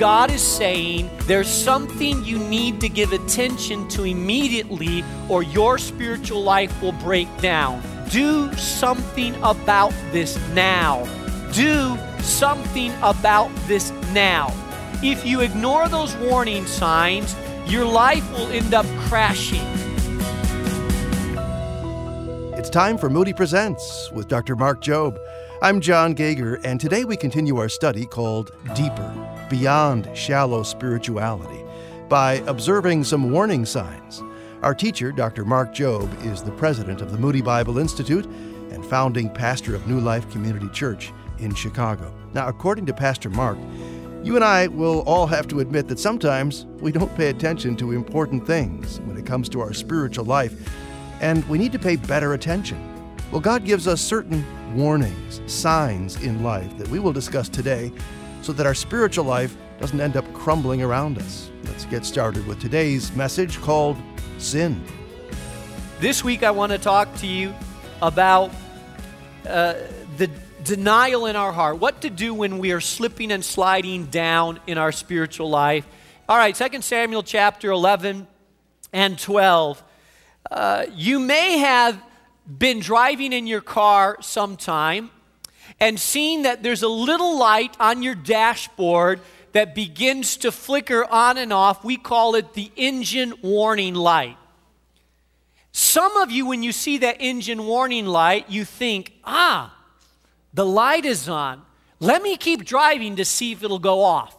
God is saying there's something you need to give attention to immediately, or your spiritual life will break down. Do something about this now. Do something about this now. If you ignore those warning signs, your life will end up crashing. It's time for Moody Presents with Dr. Mark Jobe. I'm John Gager, and today we continue our study called Deeper Beyond Shallow Spirituality by observing some warning signs. Our teacher, Dr. Mark Jobe, is the president of the Moody Bible Institute and founding pastor of New Life Community Church in Chicago. Now, according to Pastor Mark, you and I will all have to admit that sometimes we don't pay attention to important things when it comes to our spiritual life, and we need to pay better attention. Well, God gives us certain warnings, signs in life that we will discuss today so that our spiritual life doesn't end up crumbling around us. Let's get started with today's message called Sin. This week, I want to talk to you about uh, the denial in our heart, what to do when we are slipping and sliding down in our spiritual life. All right, 2 Samuel chapter 11 and 12. Uh, you may have been driving in your car sometime and seeing that there's a little light on your dashboard that begins to flicker on and off. We call it the engine warning light. Some of you, when you see that engine warning light, you think, ah, the light is on. Let me keep driving to see if it'll go off.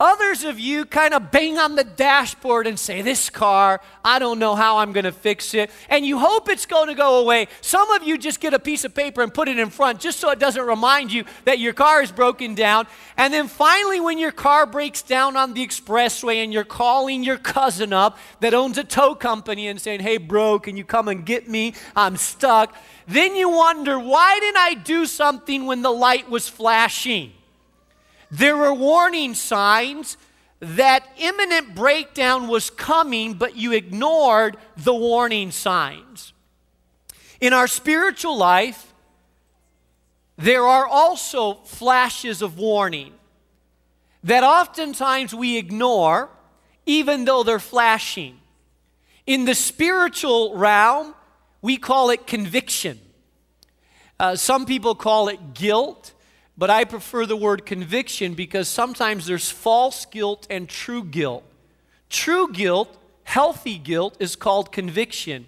Others of you kind of bang on the dashboard and say, This car, I don't know how I'm going to fix it. And you hope it's going to go away. Some of you just get a piece of paper and put it in front just so it doesn't remind you that your car is broken down. And then finally, when your car breaks down on the expressway and you're calling your cousin up that owns a tow company and saying, Hey, bro, can you come and get me? I'm stuck. Then you wonder, Why didn't I do something when the light was flashing? There were warning signs that imminent breakdown was coming, but you ignored the warning signs. In our spiritual life, there are also flashes of warning that oftentimes we ignore, even though they're flashing. In the spiritual realm, we call it conviction. Uh, some people call it guilt but I prefer the word conviction because sometimes there's false guilt and true guilt. True guilt, healthy guilt, is called conviction.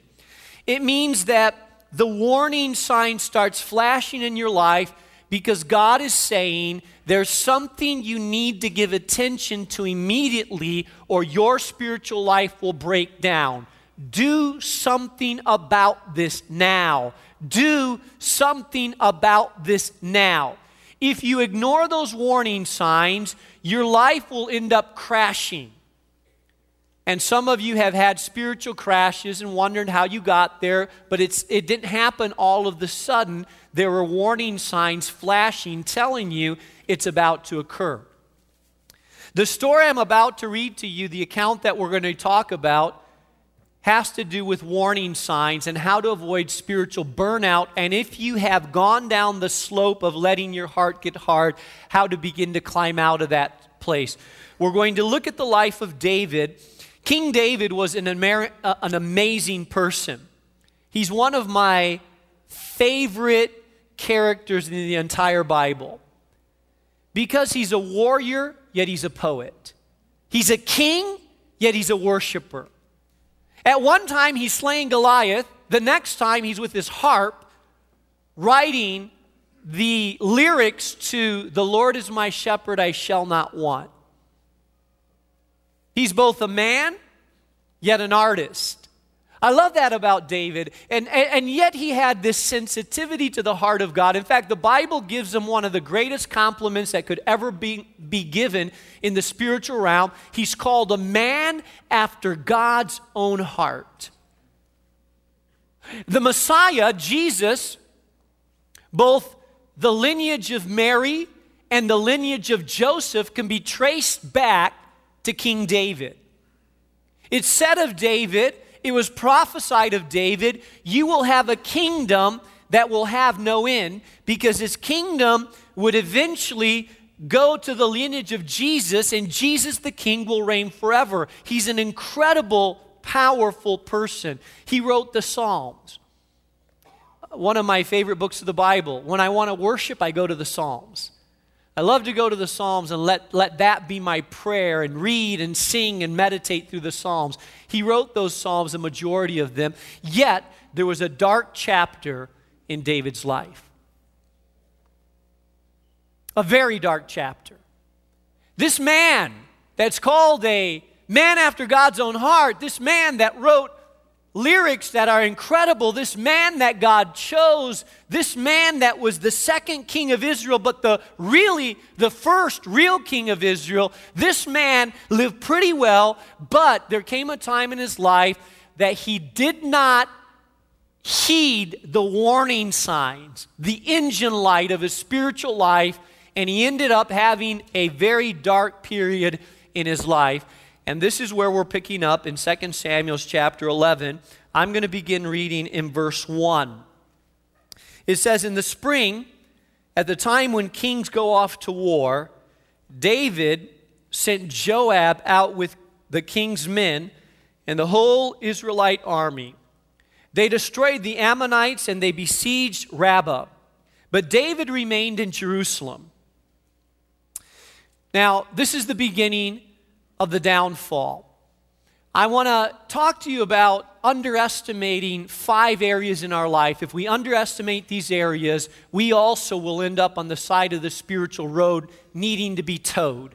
It means that the warning sign starts flashing in your life because God is saying there's something you need to give attention to immediately, or your spiritual life will break down. Do something about this now. Do something about this now. If you ignore those warning signs, your life will end up crashing. And some of you have had spiritual crashes and wondered how you got there, but it's, it didn't happen all of the sudden. There were warning signs flashing, telling you it's about to occur. The story I'm about to read to you, the account that we're going to talk about, has to do with warning signs and how to avoid spiritual burnout. And if you have gone down the slope of letting your heart get hard, how to begin to climb out of that place. We're going to look at the life of David. King David was an, Amer- uh, an amazing person. He's one of my favorite characters in the entire Bible because he's a warrior, yet he's a poet. He's a king, yet he's a worshiper. At one time, he's slaying Goliath. The next time, he's with his harp writing the lyrics to The Lord is my shepherd, I shall not want. He's both a man, yet an artist. I love that about David. And, and, and, yet he had this sensitivity to the heart of God. In fact, the Bible gives him one of the greatest compliments that could ever be, be given in the spiritual realm. He's called a man after God's own heart. The Messiah, Jesus, both the lineage of Mary and the lineage of Joseph can be traced back to King David. It's said of David it was prophesied of David, you will have a kingdom that will have no end because his kingdom would eventually go to the lineage of Jesus, and Jesus the King will reign forever. He's an incredible, powerful person. He wrote the Psalms. One of my favorite books of the Bible. When I want to worship, I go to the Psalms. I love to go to the Psalms and let, let that be my prayer and read and sing and meditate through the Psalms. He wrote those Psalms, a majority of them, yet there was a dark chapter in David's life. A very dark chapter. This man that's called a man after God's own heart, this man that wrote lyrics that are incredible. This man that God chose, this man that was the second king of Israel, but the really the first real king of Israel, this man lived pretty well, but there came a time in his life that he did not heed the warning signs, the engine light of his spiritual life, and he ended up having a very dark period in his life. And this is where we're picking up in 2 Samuel's chapter 11. I'm going to begin reading in verse 1. It says, In the spring, at the time when kings go off to war, David sent Joab out with the king's men and the whole Israelite army. They destroyed the Ammonites and they besieged Rabbah. But David remained in Jerusalem. Now, this is the beginning of the downfall. I want to talk to you about underestimating five areas in our life. If we underestimate these areas, we also will end up on the side of the spiritual road needing to be towed.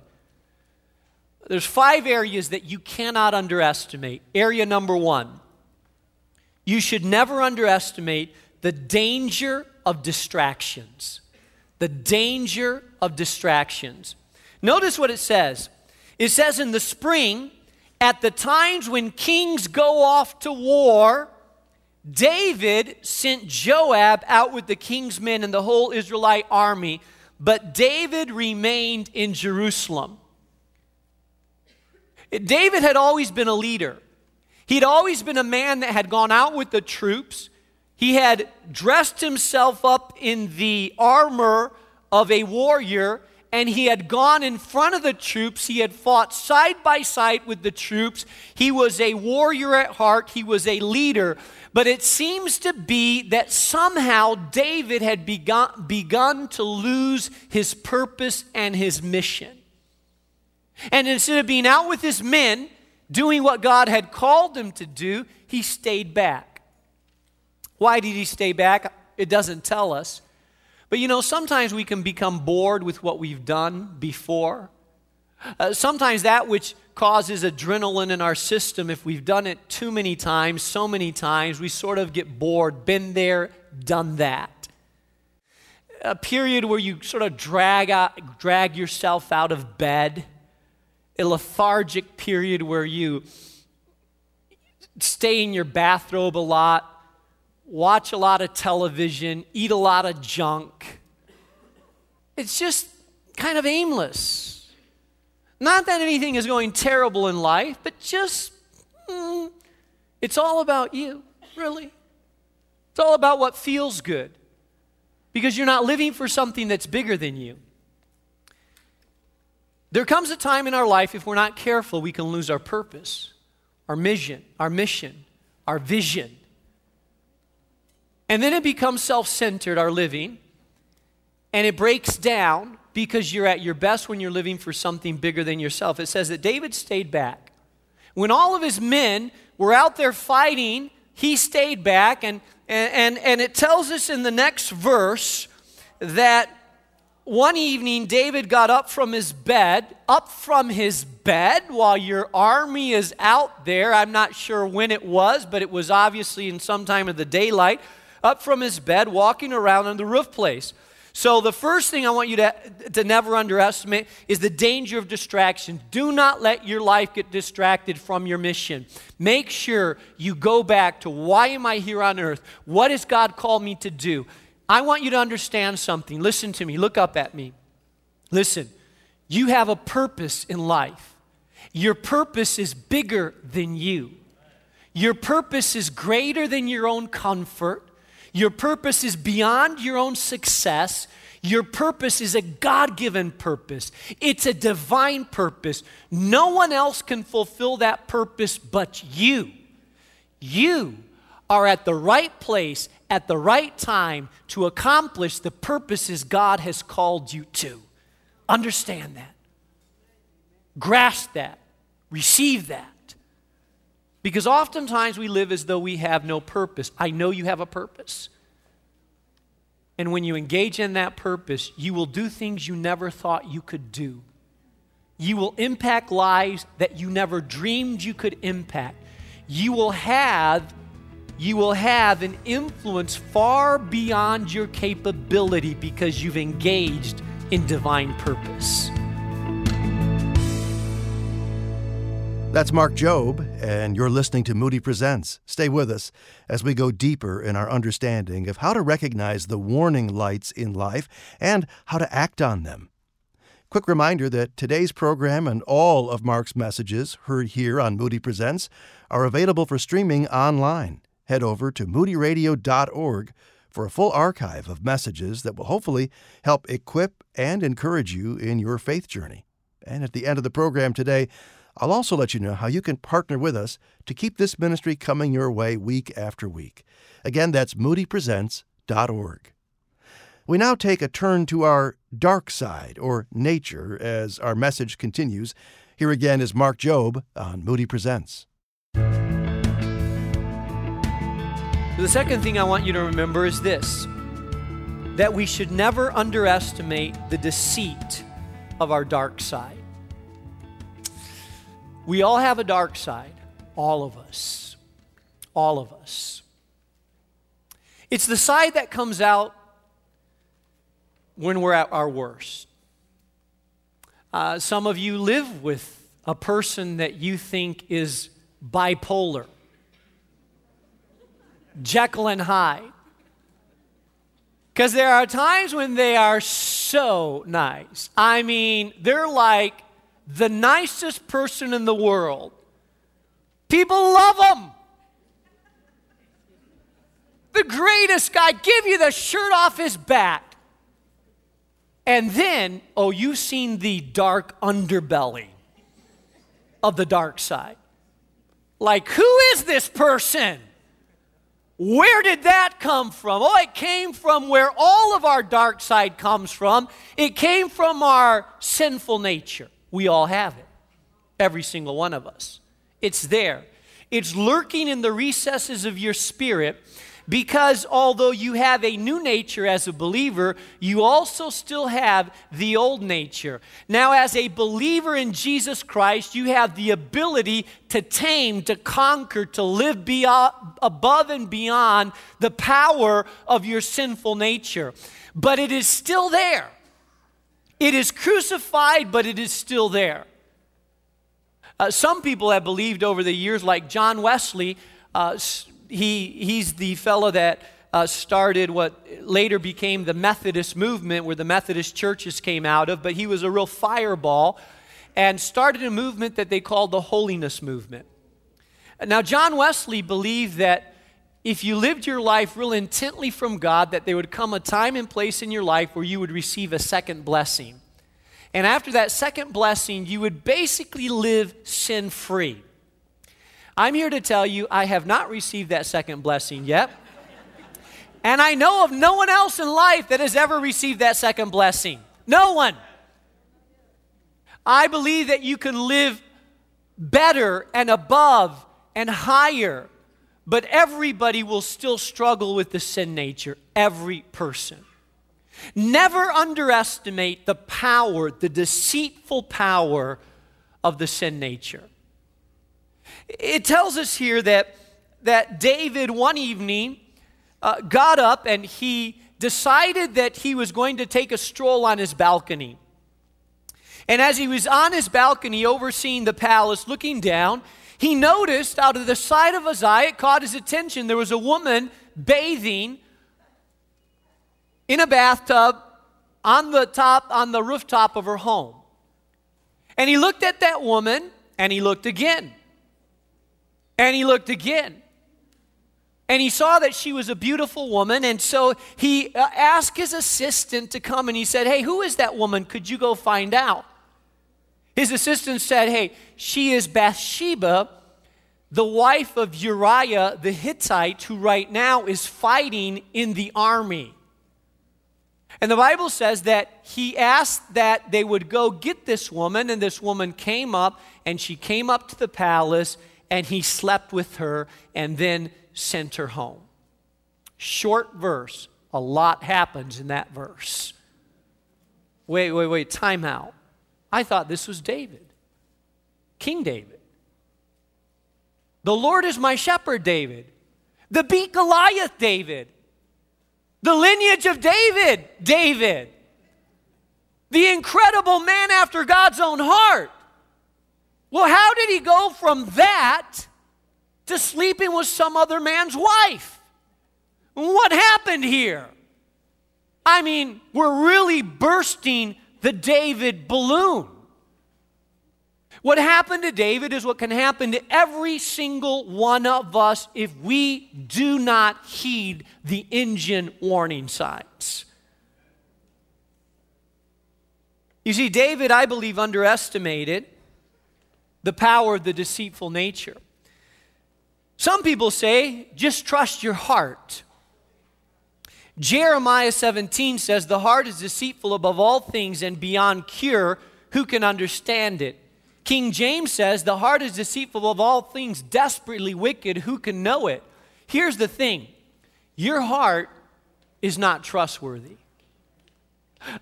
There's five areas that you cannot underestimate. Area number one you should never underestimate the danger of distractions. The danger of distractions. Notice what it says it says in the spring, at the times when kings go off to war, David sent Joab out with the king's men and the whole Israelite army, but David remained in Jerusalem. David had always been a leader. He'd always been a man that had gone out with the troops. He had dressed himself up in the armor of a warrior and he had gone in front of the troops. He had fought side by side with the troops. He was a warrior at heart, he was a leader. But it seems to be that somehow David had begun, begun to lose his purpose and his mission. And instead of being out with his men, doing what God had called him to do, he stayed back. Why did he stay back? It doesn't tell us. But you know, sometimes we can become bored with what we've done before. Uh, sometimes that which causes adrenaline in our system, if we've done it too many times, so many times, we sort of get bored. Been there, done that. A period where you sort of drag, out, drag yourself out of bed. A lethargic period where you stay in your bathrobe a lot watch a lot of television, eat a lot of junk. It's just kind of aimless. Not that anything is going terrible in life, but just, mm, it's all about you, really. It's all about what feels good because you're not living for something that's bigger than you. There comes a time in our life, if we're not careful, we can lose our purpose, our mission, our mission, our vision. And then it becomes self centered, our living, and it breaks down because you're at your best when you're living for something bigger than yourself. It says that David stayed back. When all of his men were out there fighting, he stayed back. And, and, and it tells us in the next verse that one evening David got up from his bed, up from his bed while your army is out there. I'm not sure when it was, but it was obviously in some time of the daylight up from his bed, walking around on the roof place. So, the first thing I want you to, to never underestimate is the danger of distraction. Do not let your life get distracted from your mission. Make sure you go back to why am I here on earth? What has God called me to do? I want you to understand something. Listen to me. Look up at me. Listen, you have a purpose in life. Your purpose is bigger than you. Your purpose is greater than your own comfort. Your purpose is beyond your own success. Your purpose is a God given purpose, it's a divine purpose. No one else can fulfill that purpose but you. You are at the right place at the right time to accomplish the purposes God has called you to. Understand that. Grasp that. Receive that. Because oftentimes we live as though we have no purpose. I know you have a purpose. And when you engage in that purpose, you will do things you never thought you could do. You will impact lives that you never dreamed you could impact. You will have you will have an influence far beyond your capability because you've engaged in divine purpose. That's Mark Jobe, and you're listening to Moody Presents. Stay with us as we go deeper in our understanding of how to recognize the warning lights in life and how to act on them. Quick reminder that today's program and all of Mark's messages heard here on Moody Presents are available for streaming online. Head over to moodyradio.org for a full archive of messages that will hopefully help equip and encourage you in your faith journey. And at the end of the program today, I'll also let you know how you can partner with us to keep this ministry coming your way week after week. Again, that's moodypresents.org. We now take a turn to our dark side, or nature, as our message continues. Here again is Mark Jobe on Moody Presents. The second thing I want you to remember is this that we should never underestimate the deceit of our dark side. We all have a dark side, all of us. All of us. It's the side that comes out when we're at our worst. Uh, some of you live with a person that you think is bipolar, Jekyll and Hyde. Because there are times when they are so nice. I mean, they're like the nicest person in the world. People love him. The greatest guy, give you the shirt off his back. And then, oh, you've seen the dark underbelly of the dark side. Like, who is this person? Where did that come from? Oh, it came from where all of our dark side comes from. It came from our sinful nature. We all have it, every single one of us. It's there. It's lurking in the recesses of your spirit because although you have a new nature as a believer, you also still have the old nature. Now, as a believer in Jesus Christ, you have the ability to tame, to conquer, to live beyond, above and beyond the power of your sinful nature. But it is still there. It is crucified, but it is still there. Uh, some people have believed over the years, like John Wesley, uh, he, he's the fellow that uh, started what later became the Methodist movement, where the Methodist churches came out of, but he was a real fireball and started a movement that they called the Holiness Movement. Now, John Wesley believed that if you lived your life real intently from God, that there would come a time and place in your life where you would receive a second blessing. And after that second blessing, you would basically live sin free. I'm here to tell you, I have not received that second blessing yet. And I know of no one else in life that has ever received that second blessing. No one. I believe that you can live better and above and higher but everybody will still struggle with the sin nature, every person. Never underestimate the power, the deceitful power of the sin nature. It tells us here that, that David, one evening, uh, got up and he decided that he was going to take a stroll on his balcony. And as he was on his balcony overseeing the palace, looking down, he noticed out of the side of his eye, it caught his attention, there was a woman bathing in a bathtub on the top, on the rooftop of her home. And he looked at that woman and he looked again. And he looked again. and he saw that she was a beautiful woman, and so he uh, asked his assistant to come and he said, Hey, who is that woman? Could you go find out? His assistant said, Hey, she is Bathsheba, the wife of Uriah the Hittite, who right now is fighting in the army. And the Bible says that he asked that they would go get this woman, and this woman came up, and she came up to the palace, and he slept with her, and then sent her home. Short verse. A lot happens in that verse. Wait, wait, wait, time out. I thought this was David, King David. The Lord is my shepherd, David. The beat Goliath, David. The lineage of David, David. The incredible man after God's own heart. Well, how did he go from that to sleeping with some other man's wife? What happened here? I mean, we're really bursting the David balloon. What happened to David is what can happen to every single one of us if we do not heed the engine warning signs. You see, David, I believe, underestimated the power of the deceitful nature. Some people say, just trust your heart. Jeremiah 17 says, The heart is deceitful above all things and beyond cure. Who can understand it? King James says, The heart is deceitful of all things, desperately wicked. Who can know it? Here's the thing your heart is not trustworthy.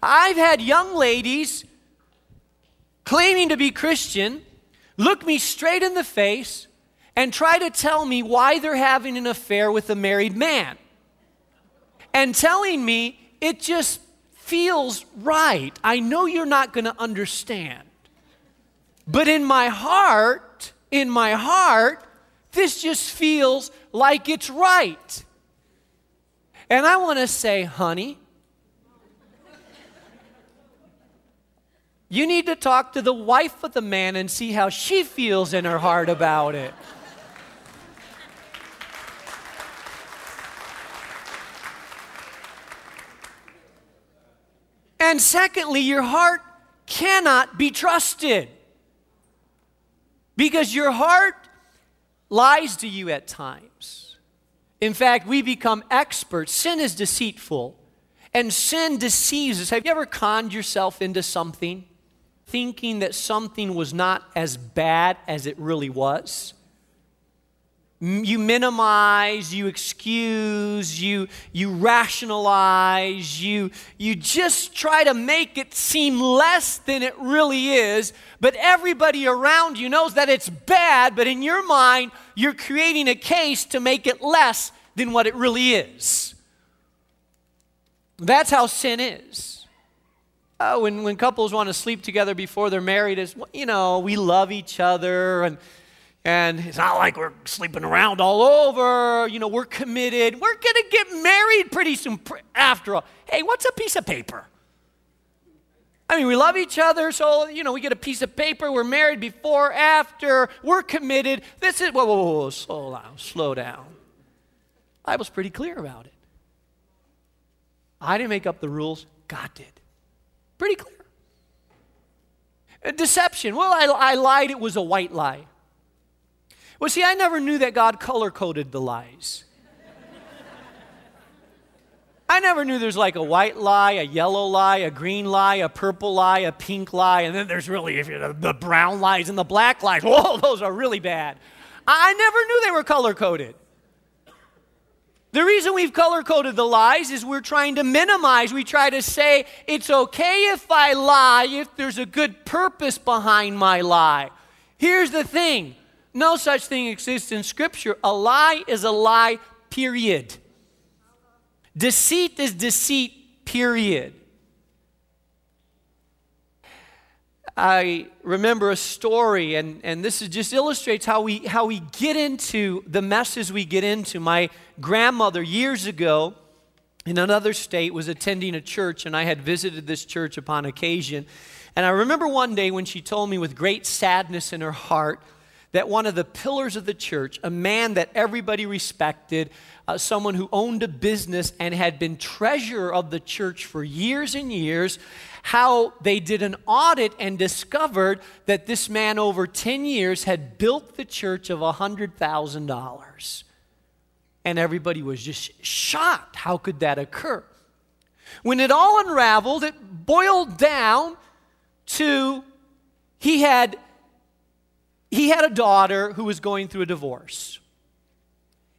I've had young ladies claiming to be Christian look me straight in the face and try to tell me why they're having an affair with a married man. And telling me it just feels right. I know you're not going to understand. But in my heart, in my heart, this just feels like it's right. And I want to say, honey, you need to talk to the wife of the man and see how she feels in her heart about it. And secondly, your heart cannot be trusted. Because your heart lies to you at times. In fact, we become experts. Sin is deceitful, and sin deceives us. Have you ever conned yourself into something, thinking that something was not as bad as it really was? You minimize, you excuse, you, you rationalize, you, you just try to make it seem less than it really is, but everybody around you knows that it's bad, but in your mind, you're creating a case to make it less than what it really is. That's how sin is. Uh, when, when couples want to sleep together before they're married, is you know, we love each other and and it's not like we're sleeping around all over. You know, we're committed. We're going to get married pretty soon after all. Hey, what's a piece of paper? I mean, we love each other, so, you know, we get a piece of paper. We're married before, after. We're committed. This is, whoa, whoa, whoa, slow down, slow down. I was pretty clear about it. I didn't make up the rules, God did. Pretty clear. Deception. Well, I, I lied, it was a white lie. Well, see, I never knew that God color coded the lies. I never knew there's like a white lie, a yellow lie, a green lie, a purple lie, a pink lie, and then there's really the brown lies and the black lies. Whoa, those are really bad. I never knew they were color coded. The reason we've color coded the lies is we're trying to minimize. We try to say it's okay if I lie if there's a good purpose behind my lie. Here's the thing no such thing exists in Scripture. A lie is a lie, period. Deceit is deceit, period. I remember a story, and, and this just illustrates how we, how we get into the messes we get into. My grandmother, years ago, in another state, was attending a church, and I had visited this church upon occasion. And I remember one day when she told me with great sadness in her heart that one of the pillars of the church, a man that everybody respected, uh, someone who owned a business and had been treasurer of the church for years and years, how they did an audit and discovered that this man over 10 years had built the church of $100,000. And everybody was just shocked. How could that occur? When it all unraveled, it boiled down to he had he had a daughter who was going through a divorce.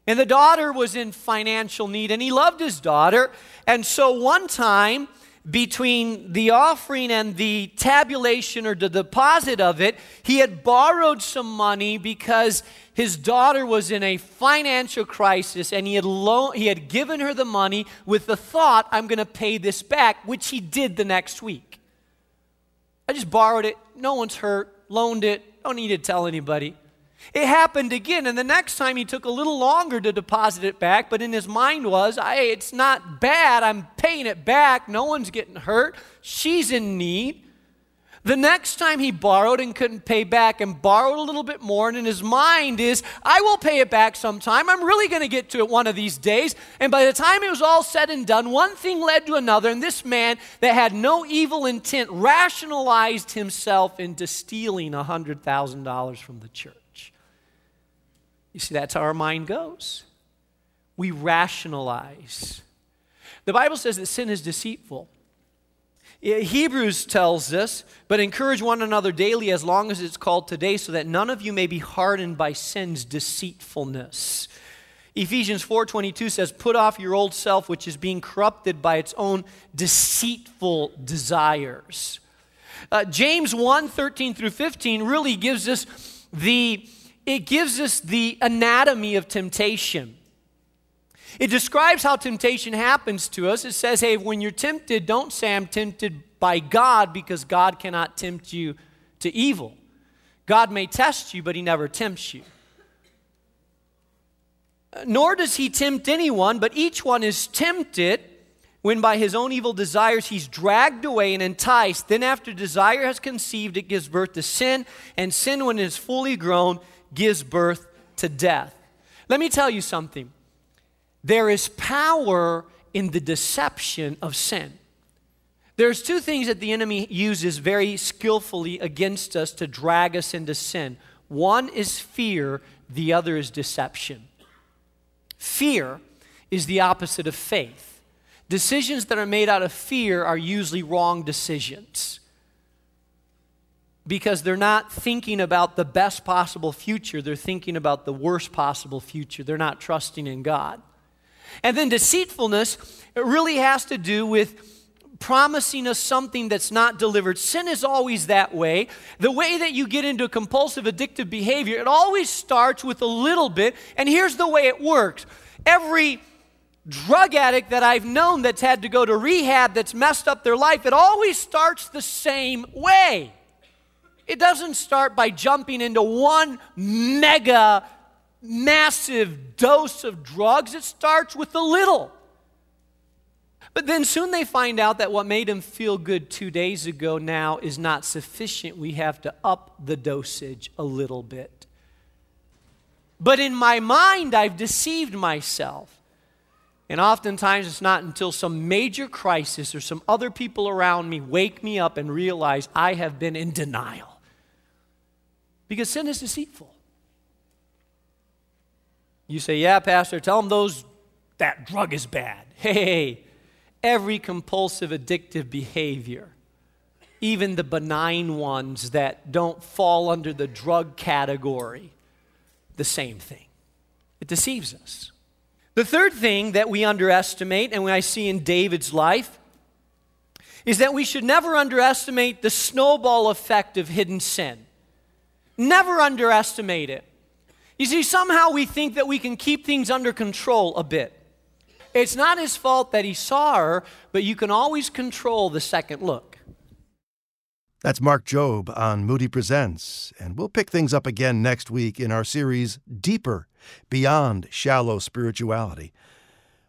And the daughter was in financial need, and he loved his daughter. And so one time, between the offering and the tabulation or the deposit of it, he had borrowed some money because his daughter was in a financial crisis and he had, lo- he had given her the money with the thought, I'm going to pay this back, which he did the next week. I just borrowed it, no one's hurt, loaned it, don't need to tell anybody. It happened again, and the next time he took a little longer to deposit it back, but in his mind was, hey, it's not bad. I'm paying it back. No one's getting hurt. She's in need. The next time he borrowed and couldn't pay back and borrowed a little bit more, and in his mind is, I will pay it back sometime. I'm really going to get to it one of these days. And by the time it was all said and done, one thing led to another, and this man that had no evil intent rationalized himself into stealing $100,000 from the church. You see, that's how our mind goes. We rationalize. The Bible says that sin is deceitful. Hebrews tells us, but encourage one another daily as long as it's called today, so that none of you may be hardened by sin's deceitfulness. Ephesians 4:22 says, "Put off your old self which is being corrupted by its own deceitful desires." Uh, James 1, 13 through 15 really gives us the it gives us the anatomy of temptation. It describes how temptation happens to us. It says, hey, when you're tempted, don't say, I'm tempted by God because God cannot tempt you to evil. God may test you, but He never tempts you. Nor does He tempt anyone, but each one is tempted when by his own evil desires he's dragged away and enticed. Then, after desire has conceived, it gives birth to sin, and sin, when it is fully grown, gives birth to death. Let me tell you something. There is power in the deception of sin. There's two things that the enemy uses very skillfully against us to drag us into sin. One is fear, the other is deception. Fear is the opposite of faith. Decisions that are made out of fear are usually wrong decisions because they're not thinking about the best possible future, they're thinking about the worst possible future. They're not trusting in God. And then deceitfulness, it really has to do with promising us something that's not delivered. Sin is always that way. The way that you get into compulsive addictive behavior, it always starts with a little bit, and here's the way it works. Every drug addict that I've known that's had to go to rehab that's messed up their life, it always starts the same way. It doesn't start by jumping into one mega massive dose of drugs, it starts with a little. But then soon they find out that what made them feel good two days ago now is not sufficient. We have to up the dosage a little bit. But in my mind, I've deceived myself. And oftentimes, it's not until some major crisis or some other people around me wake me up and realize I have been in denial. Because sin is deceitful. You say, Yeah, Pastor, tell them those, that drug is bad. Hey, every compulsive addictive behavior, even the benign ones that don't fall under the drug category, the same thing. It deceives us. The third thing that we underestimate, and I see in David's life, is that we should never underestimate the snowball effect of hidden sin. Never underestimate it. You see, somehow we think that we can keep things under control a bit. It's not his fault that he saw her, but you can always control the second look. That's Mark Jobe on Moody Presents, and we'll pick things up again next week in our series Deeper Beyond Shallow Spirituality.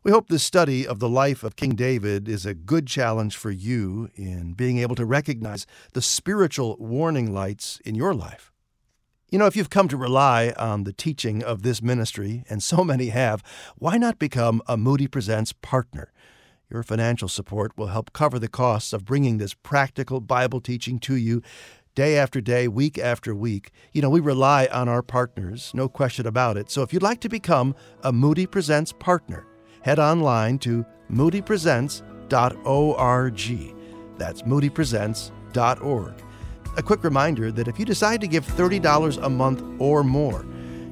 We hope this study of the life of King David is a good challenge for you in being able to recognize the spiritual warning lights in your life. You know, if you've come to rely on the teaching of this ministry, and so many have, why not become a Moody Presents partner? Your financial support will help cover the costs of bringing this practical Bible teaching to you day after day, week after week. You know, we rely on our partners, no question about it. So if you'd like to become a Moody Presents partner, head online to moodypresents.org. That's moodypresents.org. A quick reminder that if you decide to give $30 a month or more,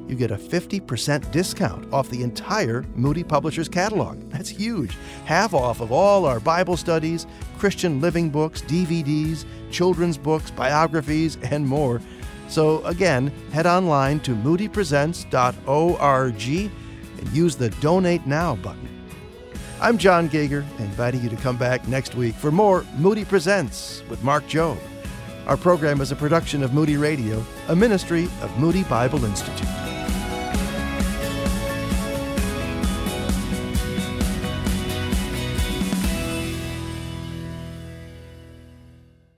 you get a 50% discount off the entire Moody Publishers catalog. That's huge. Half off of all our Bible studies, Christian living books, DVDs, children's books, biographies, and more. So again, head online to moodypresents.org and use the Donate Now button. I'm John Gager, inviting you to come back next week for more Moody Presents with Mark Jobe. Our program is a production of Moody Radio, a ministry of Moody Bible Institute.